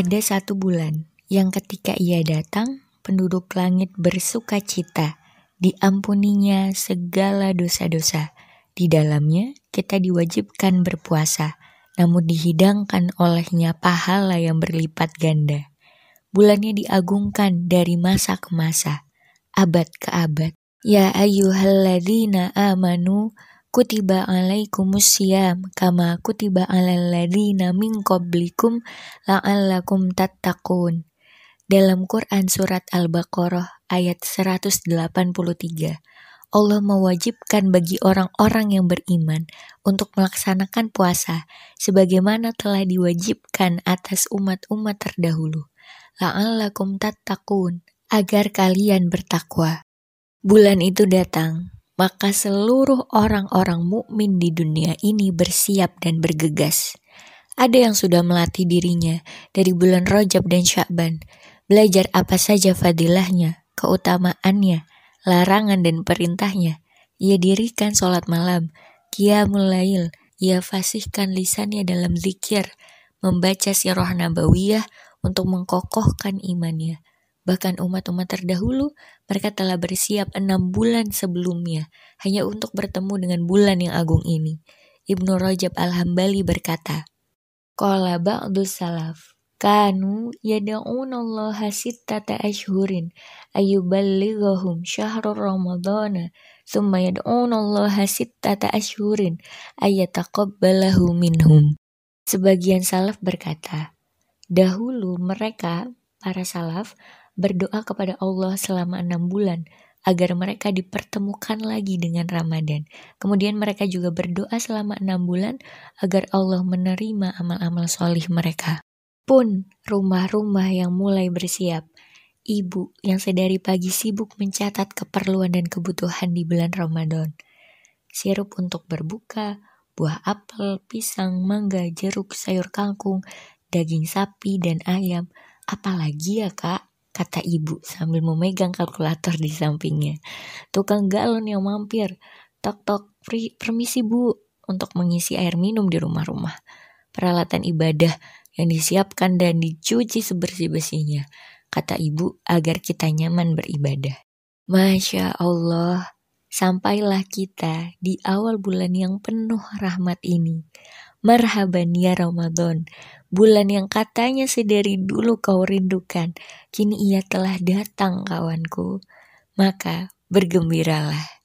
Ada satu bulan yang ketika ia datang, penduduk langit bersuka cita, diampuninya segala dosa-dosa. Di dalamnya kita diwajibkan berpuasa, namun dihidangkan olehnya pahala yang berlipat ganda. Bulannya diagungkan dari masa ke masa, abad ke abad. Ya ayyuhalladzina amanu kutiba alaikumus syiyam kama kutiba alal ladzina min qablikum la'allakum tattaqun. Dalam Quran surat Al-Baqarah ayat 183, Allah mewajibkan bagi orang-orang yang beriman untuk melaksanakan puasa sebagaimana telah diwajibkan atas umat-umat terdahulu. La'allakum tattaqun, agar kalian bertakwa. Bulan itu datang, maka seluruh orang-orang mukmin di dunia ini bersiap dan bergegas. Ada yang sudah melatih dirinya dari bulan Rajab dan Syakban, belajar apa saja fadilahnya, keutamaannya, larangan dan perintahnya. Ia dirikan sholat malam, qiyamul lail, ia fasihkan lisannya dalam zikir, membaca sirah nabawiyah untuk mengkokohkan imannya. Bahkan umat-umat terdahulu, mereka telah bersiap enam bulan sebelumnya hanya untuk bertemu dengan bulan yang agung ini. Ibnu Rajab Al-Hambali berkata, Qala ba'du salaf, kanu yada'un Allah sittata ashhurin ayuballighahum syahrul ramadana thumma yad'un Allah sittata ashhurin ayataqabbalahu minhum. Sebagian salaf berkata, dahulu mereka, para salaf, berdoa kepada Allah selama enam bulan agar mereka dipertemukan lagi dengan Ramadan. Kemudian mereka juga berdoa selama enam bulan agar Allah menerima amal-amal solih mereka. Pun rumah-rumah yang mulai bersiap, ibu yang sedari pagi sibuk mencatat keperluan dan kebutuhan di bulan Ramadan. Sirup untuk berbuka, buah apel, pisang, mangga, jeruk, sayur kangkung, daging sapi, dan ayam. Apalagi ya kak? kata ibu sambil memegang kalkulator di sampingnya. Tukang galon yang mampir, tok-tok, permisi bu, untuk mengisi air minum di rumah-rumah. Peralatan ibadah yang disiapkan dan dicuci sebersih-bersihnya, kata ibu agar kita nyaman beribadah. Masya Allah, sampailah kita di awal bulan yang penuh rahmat ini. Marhaban ya Ramadan, bulan yang katanya sedari dulu kau rindukan, kini ia telah datang kawanku. Maka bergembiralah.